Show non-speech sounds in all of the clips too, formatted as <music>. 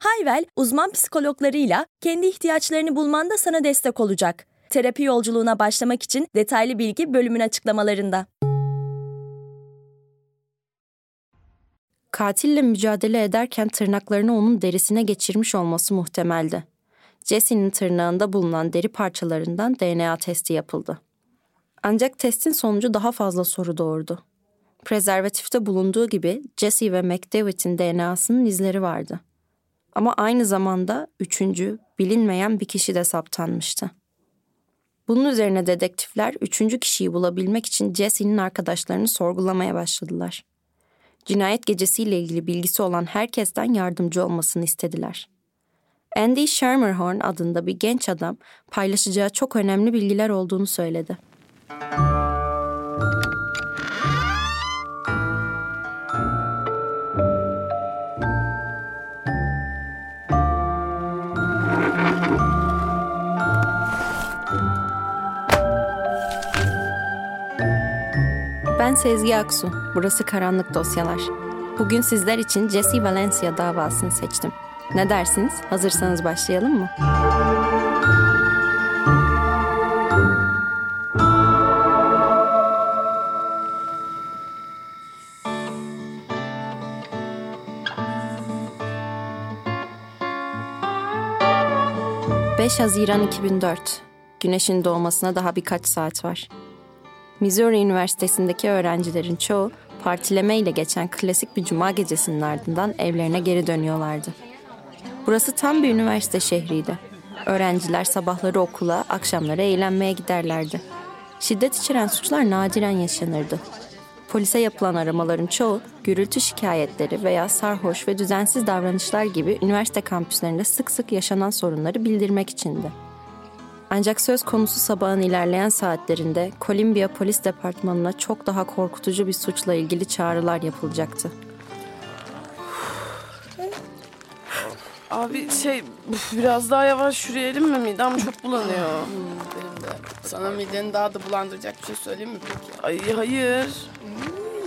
Hayvel, uzman psikologlarıyla kendi ihtiyaçlarını bulmanda sana destek olacak. Terapi yolculuğuna başlamak için detaylı bilgi bölümün açıklamalarında. Katille mücadele ederken tırnaklarını onun derisine geçirmiş olması muhtemeldi. Jesse'nin tırnağında bulunan deri parçalarından DNA testi yapıldı. Ancak testin sonucu daha fazla soru doğurdu. Prezervatifte bulunduğu gibi Jesse ve McDavid'in DNA'sının izleri vardı. Ama aynı zamanda üçüncü, bilinmeyen bir kişi de saptanmıştı. Bunun üzerine dedektifler üçüncü kişiyi bulabilmek için Jesse'nin arkadaşlarını sorgulamaya başladılar. Cinayet gecesiyle ilgili bilgisi olan herkesten yardımcı olmasını istediler. Andy Schermerhorn adında bir genç adam paylaşacağı çok önemli bilgiler olduğunu söyledi. Ben Sezgi Aksu. Burası Karanlık Dosyalar. Bugün sizler için Jesse Valencia davasını seçtim. Ne dersiniz? Hazırsanız başlayalım mı? ...5 Haziran 2004. Güneşin doğmasına daha birkaç saat var. Missouri Üniversitesi'ndeki öğrencilerin çoğu partileme ile geçen klasik bir cuma gecesinin ardından evlerine geri dönüyorlardı. Burası tam bir üniversite şehriydi. Öğrenciler sabahları okula, akşamları eğlenmeye giderlerdi. Şiddet içeren suçlar nadiren yaşanırdı. Polise yapılan aramaların çoğu gürültü şikayetleri veya sarhoş ve düzensiz davranışlar gibi üniversite kampüslerinde sık sık yaşanan sorunları bildirmek içindi. Ancak söz konusu sabahın ilerleyen saatlerinde Columbia Polis Departmanı'na çok daha korkutucu bir suçla ilgili çağrılar yapılacaktı. Abi şey biraz daha yavaş yürüyelim mi? Midem çok bulanıyor. <laughs> Benim de. Sana mideni daha da bulandıracak bir şey söyleyeyim mi peki? Ay hayır.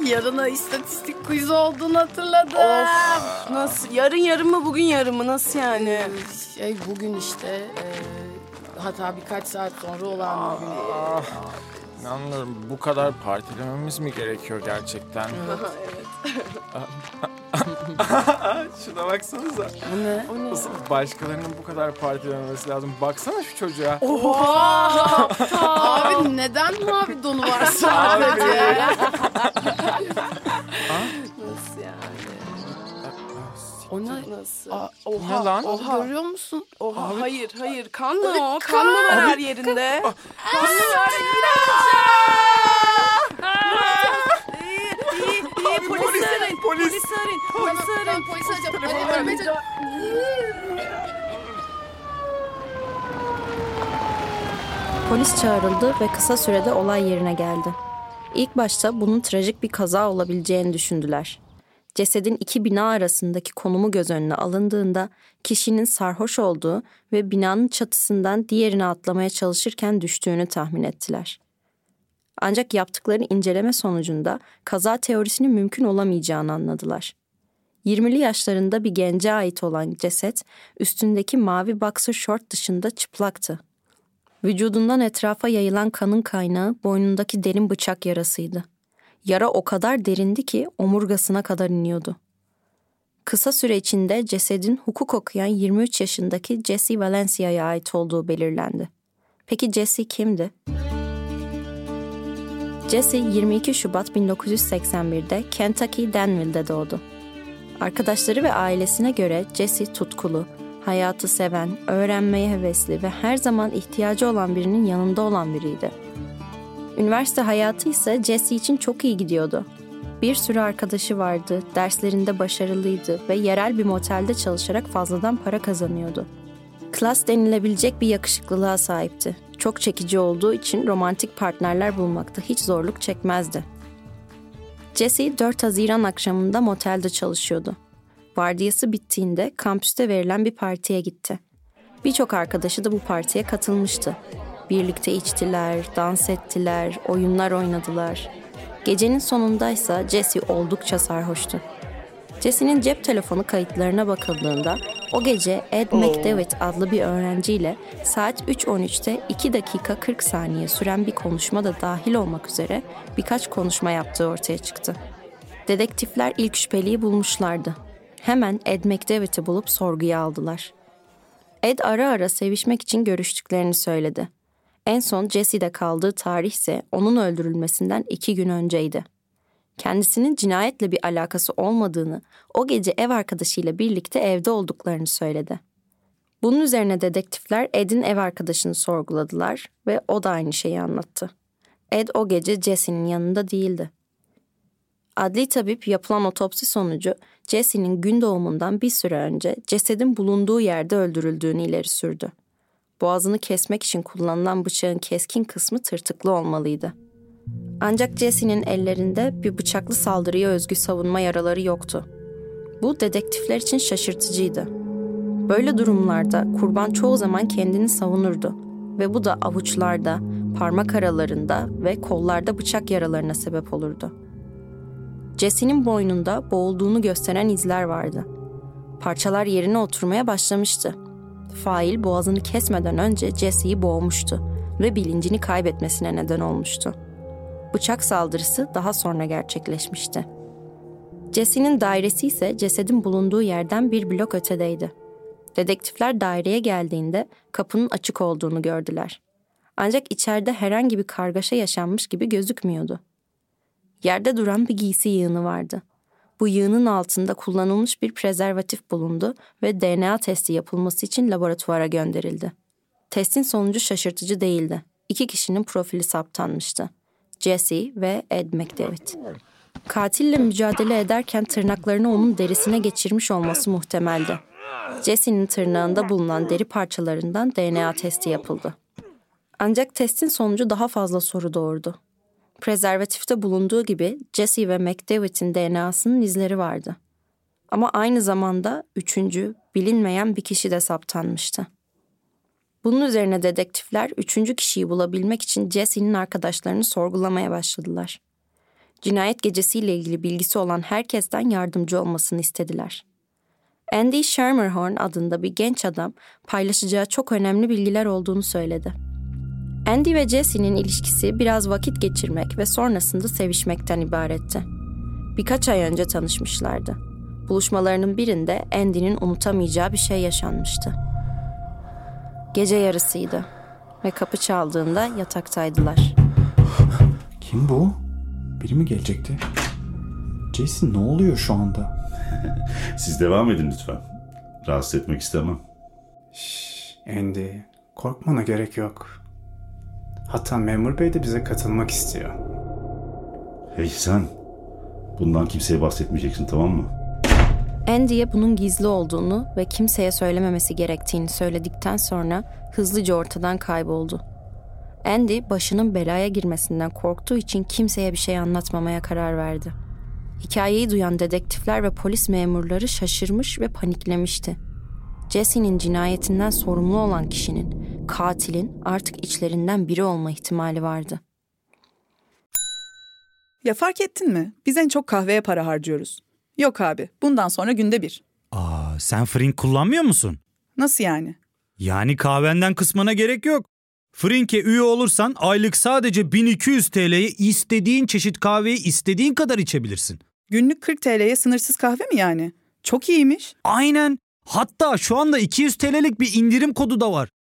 Yarına istatistik quiz olduğunu hatırladım. Of nasıl? Yarın yarın mı bugün yarın mı? Nasıl yani? Şey bugün işte e, hatta birkaç saat sonra olan bugün. Ah, inanmıyorum. Bu kadar partilememiz mi gerekiyor gerçekten? <laughs> <laughs> Şuna baksanıza. Bu ne? O ne? Nasıl başkalarının bu kadar partilememesi lazım? Baksana şu çocuğa. Oha! <laughs> Abi neden mavi donu var sadece? Yani? O ne? Nasıl? Ne oha, lan? oha. Görüyor musun? Oha Abi- hayır hayır kan mı o? kan. Kan mı var her yerinde? Kan mı var? İyi, iyi, iyi. Polis arayın. Polis arayın. Polis arayın. Polis arayacağım. Polis çağrıldı ve kısa sürede olay yerine geldi. İlk başta bunun trajik bir kaza olabileceğini düşündüler. Cesedin iki bina arasındaki konumu göz önüne alındığında kişinin sarhoş olduğu ve binanın çatısından diğerine atlamaya çalışırken düştüğünü tahmin ettiler. Ancak yaptıkları inceleme sonucunda kaza teorisinin mümkün olamayacağını anladılar. 20'li yaşlarında bir gence ait olan ceset üstündeki mavi boxer short dışında çıplaktı. Vücudundan etrafa yayılan kanın kaynağı boynundaki derin bıçak yarasıydı. Yara o kadar derindi ki omurgasına kadar iniyordu. Kısa süre içinde cesedin hukuk okuyan 23 yaşındaki Jesse Valencia'ya ait olduğu belirlendi. Peki Jesse kimdi? Jesse 22 Şubat 1981'de Kentucky Danville'de doğdu. Arkadaşları ve ailesine göre Jesse tutkulu, hayatı seven, öğrenmeye hevesli ve her zaman ihtiyacı olan birinin yanında olan biriydi. Üniversite hayatı ise Jesse için çok iyi gidiyordu. Bir sürü arkadaşı vardı, derslerinde başarılıydı ve yerel bir motelde çalışarak fazladan para kazanıyordu. Klas denilebilecek bir yakışıklılığa sahipti. çok çekici olduğu için romantik partnerler bulmakta hiç zorluk çekmezdi. Jesse 4 Haziran akşamında motelde çalışıyordu. Vardiyası bittiğinde kampüste verilen bir partiye gitti. Birçok arkadaşı da bu partiye katılmıştı. Birlikte içtiler, dans ettiler, oyunlar oynadılar. Gecenin sonundaysa Jesse oldukça sarhoştu. Jesse'nin cep telefonu kayıtlarına bakıldığında o gece Ed McDevitt adlı bir öğrenciyle saat 3.13'te 2 dakika 40 saniye süren bir konuşma da dahil olmak üzere birkaç konuşma yaptığı ortaya çıktı. Dedektifler ilk şüpheliyi bulmuşlardı. Hemen Ed McDevitt'i bulup sorguya aldılar. Ed ara ara sevişmek için görüştüklerini söyledi. En son Jesse'de kaldığı tarih ise onun öldürülmesinden iki gün önceydi. Kendisinin cinayetle bir alakası olmadığını, o gece ev arkadaşıyla birlikte evde olduklarını söyledi. Bunun üzerine dedektifler Ed'in ev arkadaşını sorguladılar ve o da aynı şeyi anlattı. Ed o gece Jesse'nin yanında değildi. Adli tabip yapılan otopsi sonucu Jesse'nin gün doğumundan bir süre önce cesedin bulunduğu yerde öldürüldüğünü ileri sürdü. Boğazını kesmek için kullanılan bıçağın keskin kısmı tırtıklı olmalıydı. Ancak Jesse'nin ellerinde bir bıçaklı saldırıya özgü savunma yaraları yoktu. Bu dedektifler için şaşırtıcıydı. Böyle durumlarda kurban çoğu zaman kendini savunurdu ve bu da avuçlarda, parmak aralarında ve kollarda bıçak yaralarına sebep olurdu. Jesse'nin boynunda boğulduğunu gösteren izler vardı. Parçalar yerine oturmaya başlamıştı. Fail boğazını kesmeden önce Jesse'yi boğmuştu ve bilincini kaybetmesine neden olmuştu. Bıçak saldırısı daha sonra gerçekleşmişti. Jesse'nin dairesi ise cesedin bulunduğu yerden bir blok ötedeydi. Dedektifler daireye geldiğinde kapının açık olduğunu gördüler. Ancak içeride herhangi bir kargaşa yaşanmış gibi gözükmüyordu. Yerde duran bir giysi yığını vardı. Bu yığının altında kullanılmış bir prezervatif bulundu ve DNA testi yapılması için laboratuvara gönderildi. Testin sonucu şaşırtıcı değildi. İki kişinin profili saptanmıştı. Jesse ve Ed McDevitt. Katille mücadele ederken tırnaklarını onun derisine geçirmiş olması muhtemeldi. Jesse'nin tırnağında bulunan deri parçalarından DNA testi yapıldı. Ancak testin sonucu daha fazla soru doğurdu. Prezervatifte bulunduğu gibi Jesse ve McDevitt'in DNA'sının izleri vardı. Ama aynı zamanda üçüncü, bilinmeyen bir kişi de saptanmıştı. Bunun üzerine dedektifler üçüncü kişiyi bulabilmek için Jesse'nin arkadaşlarını sorgulamaya başladılar. Cinayet gecesiyle ilgili bilgisi olan herkesten yardımcı olmasını istediler. Andy Schermerhorn adında bir genç adam paylaşacağı çok önemli bilgiler olduğunu söyledi. Andy ve Jesse'nin ilişkisi biraz vakit geçirmek ve sonrasında sevişmekten ibaretti. Birkaç ay önce tanışmışlardı. Buluşmalarının birinde Andy'nin unutamayacağı bir şey yaşanmıştı. Gece yarısıydı ve kapı çaldığında yataktaydılar. Kim bu? Biri mi gelecekti? Jason ne oluyor şu anda? <laughs> Siz devam edin lütfen. Rahatsız etmek istemem. Şşş Andy korkmana gerek yok. Hatta memur bey de bize katılmak istiyor. Hey sen. Bundan kimseye bahsetmeyeceksin tamam mı? Andy'ye bunun gizli olduğunu ve kimseye söylememesi gerektiğini söyledikten sonra hızlıca ortadan kayboldu. Andy başının belaya girmesinden korktuğu için kimseye bir şey anlatmamaya karar verdi. Hikayeyi duyan dedektifler ve polis memurları şaşırmış ve paniklemişti. Jesse'nin cinayetinden sorumlu olan kişinin, katilin artık içlerinden biri olma ihtimali vardı. Ya fark ettin mi? Biz en çok kahveye para harcıyoruz. Yok abi, bundan sonra günde bir. Aa, sen Frink kullanmıyor musun? Nasıl yani? Yani kahvenden kısmına gerek yok. Frink'e üye olursan aylık sadece 1200 TL'ye istediğin çeşit kahveyi istediğin kadar içebilirsin. Günlük 40 TL'ye sınırsız kahve mi yani? Çok iyiymiş. Aynen. Hatta şu anda 200 TL'lik bir indirim kodu da var.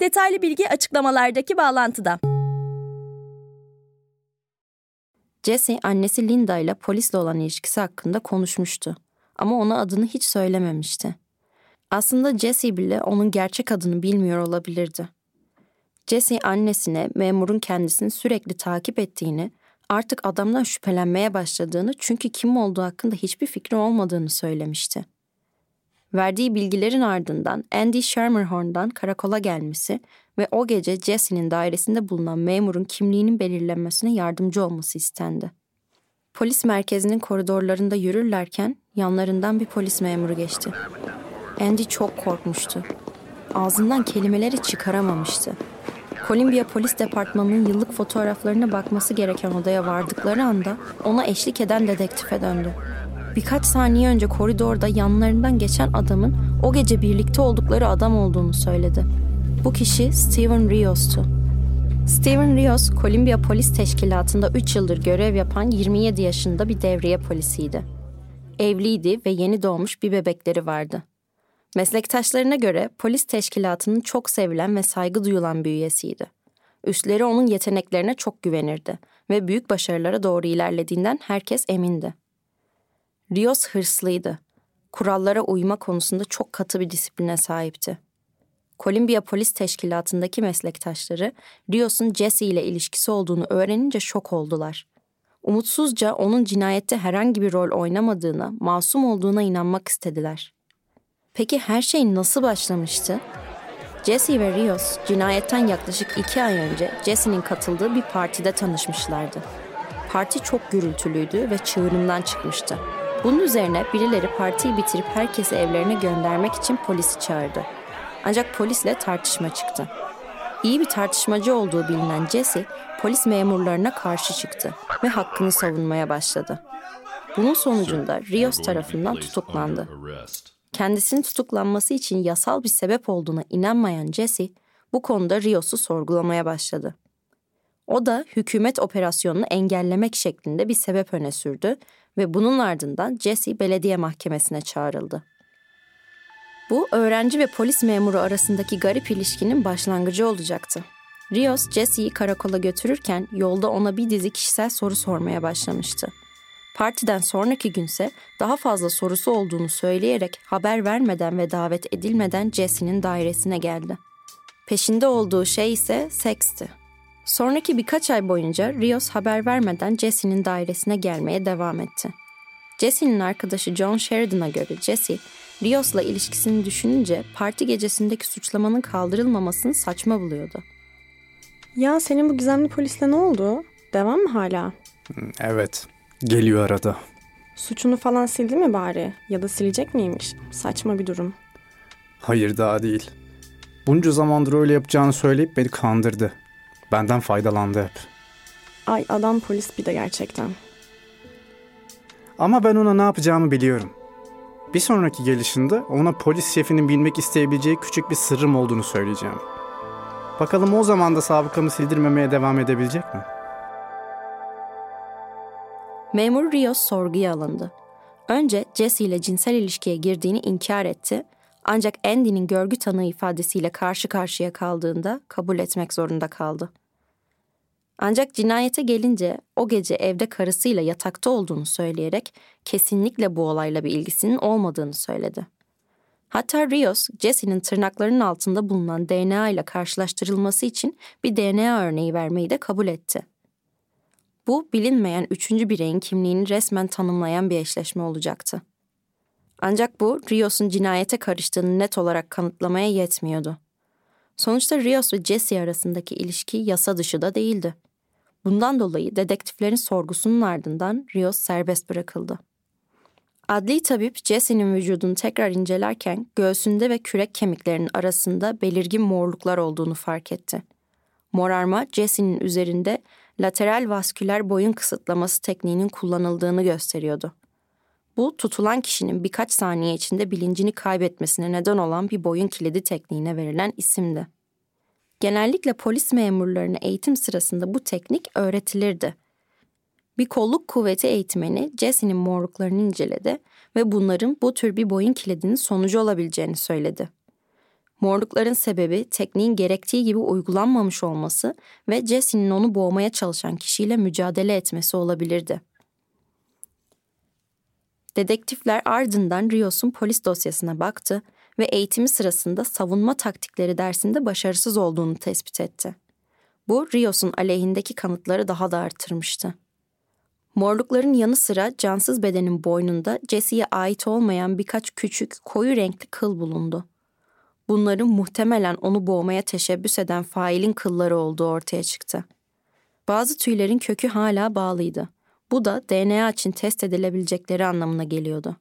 Detaylı bilgi açıklamalardaki bağlantıda. Jesse annesi Linda ile polisle olan ilişkisi hakkında konuşmuştu ama ona adını hiç söylememişti. Aslında Jesse bile onun gerçek adını bilmiyor olabilirdi. Jesse annesine memurun kendisini sürekli takip ettiğini, artık adamdan şüphelenmeye başladığını çünkü kim olduğu hakkında hiçbir fikri olmadığını söylemişti. Verdiği bilgilerin ardından Andy Schermerhorn'dan karakola gelmesi ve o gece Jesse'nin dairesinde bulunan memurun kimliğinin belirlenmesine yardımcı olması istendi. Polis merkezinin koridorlarında yürürlerken yanlarından bir polis memuru geçti. Andy çok korkmuştu. Ağzından kelimeleri çıkaramamıştı. Columbia Polis Departmanı'nın yıllık fotoğraflarına bakması gereken odaya vardıkları anda ona eşlik eden dedektife döndü. Birkaç saniye önce koridorda yanlarından geçen adamın o gece birlikte oldukları adam olduğunu söyledi. Bu kişi Steven Rios'tu. Steven Rios, Columbia Polis Teşkilatı'nda 3 yıldır görev yapan 27 yaşında bir devriye polisiydi. Evliydi ve yeni doğmuş bir bebekleri vardı. Meslektaşlarına göre polis teşkilatının çok sevilen ve saygı duyulan bir üyesiydi. Üstleri onun yeteneklerine çok güvenirdi ve büyük başarılara doğru ilerlediğinden herkes emindi. Rios hırslıydı. Kurallara uyma konusunda çok katı bir disipline sahipti. Columbia Polis Teşkilatı'ndaki meslektaşları Rios'un Jesse ile ilişkisi olduğunu öğrenince şok oldular. Umutsuzca onun cinayette herhangi bir rol oynamadığına, masum olduğuna inanmak istediler. Peki her şey nasıl başlamıştı? Jesse ve Rios cinayetten yaklaşık iki ay önce Jesse'nin katıldığı bir partide tanışmışlardı. Parti çok gürültülüydü ve çığırından çıkmıştı. Bunun üzerine birileri partiyi bitirip herkesi evlerine göndermek için polisi çağırdı. Ancak polisle tartışma çıktı. İyi bir tartışmacı olduğu bilinen Jesse, polis memurlarına karşı çıktı ve hakkını savunmaya başladı. Bunun sonucunda Rios tarafından tutuklandı. Kendisinin tutuklanması için yasal bir sebep olduğuna inanmayan Jesse, bu konuda Rios'u sorgulamaya başladı. O da hükümet operasyonunu engellemek şeklinde bir sebep öne sürdü ve bunun ardından Jesse belediye mahkemesine çağrıldı. Bu öğrenci ve polis memuru arasındaki garip ilişkinin başlangıcı olacaktı. Rios Jesse'yi karakola götürürken yolda ona bir dizi kişisel soru sormaya başlamıştı. Partiden sonraki günse daha fazla sorusu olduğunu söyleyerek haber vermeden ve davet edilmeden Jesse'nin dairesine geldi. Peşinde olduğu şey ise seksti. Sonraki birkaç ay boyunca Rios haber vermeden Jesse'nin dairesine gelmeye devam etti. Jesse'nin arkadaşı John Sheridan'a göre Jesse, Rios'la ilişkisini düşününce parti gecesindeki suçlamanın kaldırılmamasını saçma buluyordu. Ya senin bu gizemli polisle ne oldu? Devam mı hala? Evet, geliyor arada. Suçunu falan sildi mi bari? Ya da silecek miymiş? Saçma bir durum. Hayır daha değil. Bunca zamandır öyle yapacağını söyleyip beni kandırdı. Benden faydalandı hep. Ay adam polis bir de gerçekten. Ama ben ona ne yapacağımı biliyorum. Bir sonraki gelişinde ona polis şefinin bilmek isteyebileceği küçük bir sırrım olduğunu söyleyeceğim. Bakalım o zaman da sabıkamı sildirmemeye devam edebilecek mi? Memur Rios sorguya alındı. Önce Jesse ile cinsel ilişkiye girdiğini inkar etti ancak Andy'nin görgü tanığı ifadesiyle karşı karşıya kaldığında kabul etmek zorunda kaldı. Ancak cinayete gelince o gece evde karısıyla yatakta olduğunu söyleyerek kesinlikle bu olayla bir ilgisinin olmadığını söyledi. Hatta Rios, Jesse'nin tırnaklarının altında bulunan DNA ile karşılaştırılması için bir DNA örneği vermeyi de kabul etti. Bu bilinmeyen üçüncü bireyin kimliğini resmen tanımlayan bir eşleşme olacaktı. Ancak bu Rios'un cinayete karıştığını net olarak kanıtlamaya yetmiyordu. Sonuçta Rios ve Jesse arasındaki ilişki yasa dışı da değildi. Bundan dolayı dedektiflerin sorgusunun ardından Rios serbest bırakıldı. Adli tabip Jesse'nin vücudunu tekrar incelerken göğsünde ve kürek kemiklerinin arasında belirgin morluklar olduğunu fark etti. Morarma Jesse'nin üzerinde lateral vasküler boyun kısıtlaması tekniğinin kullanıldığını gösteriyordu. Bu tutulan kişinin birkaç saniye içinde bilincini kaybetmesine neden olan bir boyun kilidi tekniğine verilen isimdi. Genellikle polis memurlarına eğitim sırasında bu teknik öğretilirdi. Bir kolluk kuvveti eğitmeni Jesse'nin morluklarını inceledi ve bunların bu tür bir boyun kilidinin sonucu olabileceğini söyledi. Morlukların sebebi tekniğin gerektiği gibi uygulanmamış olması ve Jesse'nin onu boğmaya çalışan kişiyle mücadele etmesi olabilirdi. Dedektifler ardından Rios'un polis dosyasına baktı ve eğitimi sırasında savunma taktikleri dersinde başarısız olduğunu tespit etti. Bu Rios'un aleyhindeki kanıtları daha da artırmıştı. Morlukların yanı sıra cansız bedenin boynunda Jesse'ye ait olmayan birkaç küçük koyu renkli kıl bulundu. Bunların muhtemelen onu boğmaya teşebbüs eden failin kılları olduğu ortaya çıktı. Bazı tüylerin kökü hala bağlıydı. Bu da DNA için test edilebilecekleri anlamına geliyordu.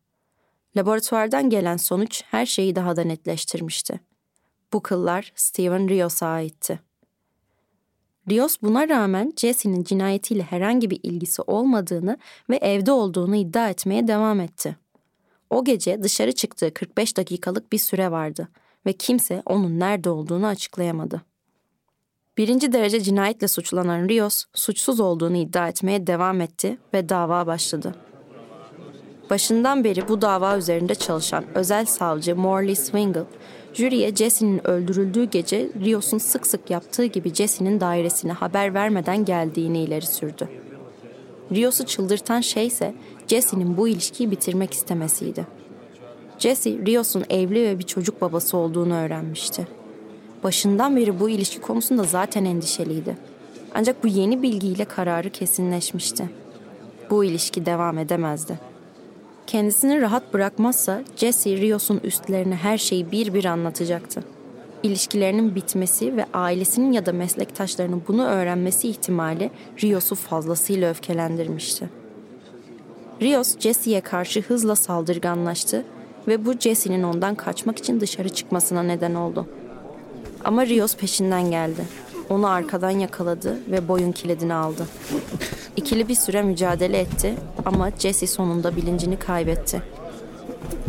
Laboratuvardan gelen sonuç her şeyi daha da netleştirmişti. Bu kıllar Steven Rios'a aitti. Rios buna rağmen Jesse'nin cinayetiyle herhangi bir ilgisi olmadığını ve evde olduğunu iddia etmeye devam etti. O gece dışarı çıktığı 45 dakikalık bir süre vardı ve kimse onun nerede olduğunu açıklayamadı. Birinci derece cinayetle suçlanan Rios, suçsuz olduğunu iddia etmeye devam etti ve dava başladı. Başından beri bu dava üzerinde çalışan özel savcı Morley Swingle, jüriye Jesse'nin öldürüldüğü gece Rios'un sık sık yaptığı gibi Jesse'nin dairesine haber vermeden geldiğini ileri sürdü. Rios'u çıldırtan şey ise Jesse'nin bu ilişkiyi bitirmek istemesiydi. Jesse, Rios'un evli ve bir çocuk babası olduğunu öğrenmişti. Başından beri bu ilişki konusunda zaten endişeliydi. Ancak bu yeni bilgiyle kararı kesinleşmişti. Bu ilişki devam edemezdi. Kendisini rahat bırakmazsa Jesse Rios'un üstlerine her şeyi bir bir anlatacaktı. İlişkilerinin bitmesi ve ailesinin ya da meslektaşlarının bunu öğrenmesi ihtimali Rios'u fazlasıyla öfkelendirmişti. Rios Jesse'ye karşı hızla saldırganlaştı ve bu Jesse'nin ondan kaçmak için dışarı çıkmasına neden oldu. Ama Rios peşinden geldi. Onu arkadan yakaladı ve boyun kilidini aldı. İkili bir süre mücadele etti ama Jesse sonunda bilincini kaybetti.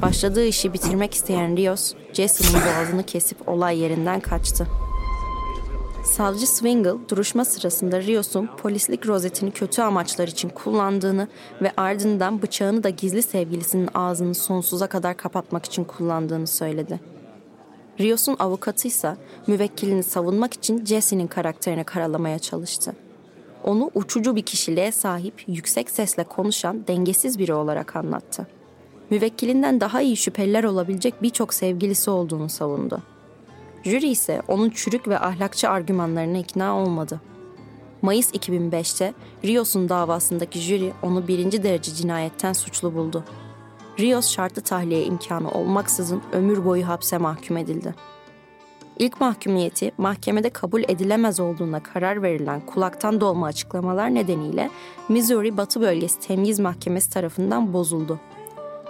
Başladığı işi bitirmek isteyen Rios, Jesse'nin boğazını kesip olay yerinden kaçtı. Savcı Swingle duruşma sırasında Rios'un polislik rozetini kötü amaçlar için kullandığını ve ardından bıçağını da gizli sevgilisinin ağzını sonsuza kadar kapatmak için kullandığını söyledi. Rios'un avukatı ise müvekkilini savunmak için Jesse'nin karakterini karalamaya çalıştı. Onu uçucu bir kişiliğe sahip, yüksek sesle konuşan, dengesiz biri olarak anlattı. Müvekkilinden daha iyi şüpheliler olabilecek birçok sevgilisi olduğunu savundu. Jüri ise onun çürük ve ahlakçı argümanlarına ikna olmadı. Mayıs 2005'te Rios'un davasındaki jüri onu birinci derece cinayetten suçlu buldu. Rios şartlı tahliye imkanı olmaksızın ömür boyu hapse mahkum edildi. İlk mahkumiyeti mahkemede kabul edilemez olduğuna karar verilen kulaktan dolma açıklamalar nedeniyle Missouri Batı Bölgesi Temyiz Mahkemesi tarafından bozuldu.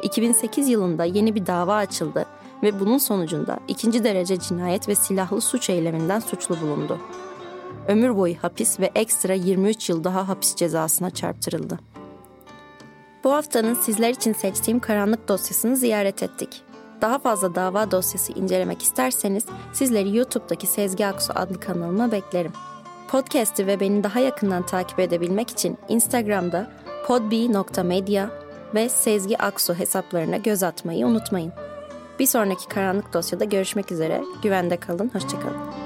2008 yılında yeni bir dava açıldı ve bunun sonucunda ikinci derece cinayet ve silahlı suç eyleminden suçlu bulundu. Ömür boyu hapis ve ekstra 23 yıl daha hapis cezasına çarptırıldı. Bu haftanın sizler için seçtiğim karanlık dosyasını ziyaret ettik. Daha fazla dava dosyası incelemek isterseniz sizleri YouTube'daki Sezgi Aksu adlı kanalıma beklerim. Podcast'i ve beni daha yakından takip edebilmek için Instagram'da podb.media ve Sezgi Aksu hesaplarına göz atmayı unutmayın. Bir sonraki karanlık dosyada görüşmek üzere. Güvende kalın, hoşçakalın.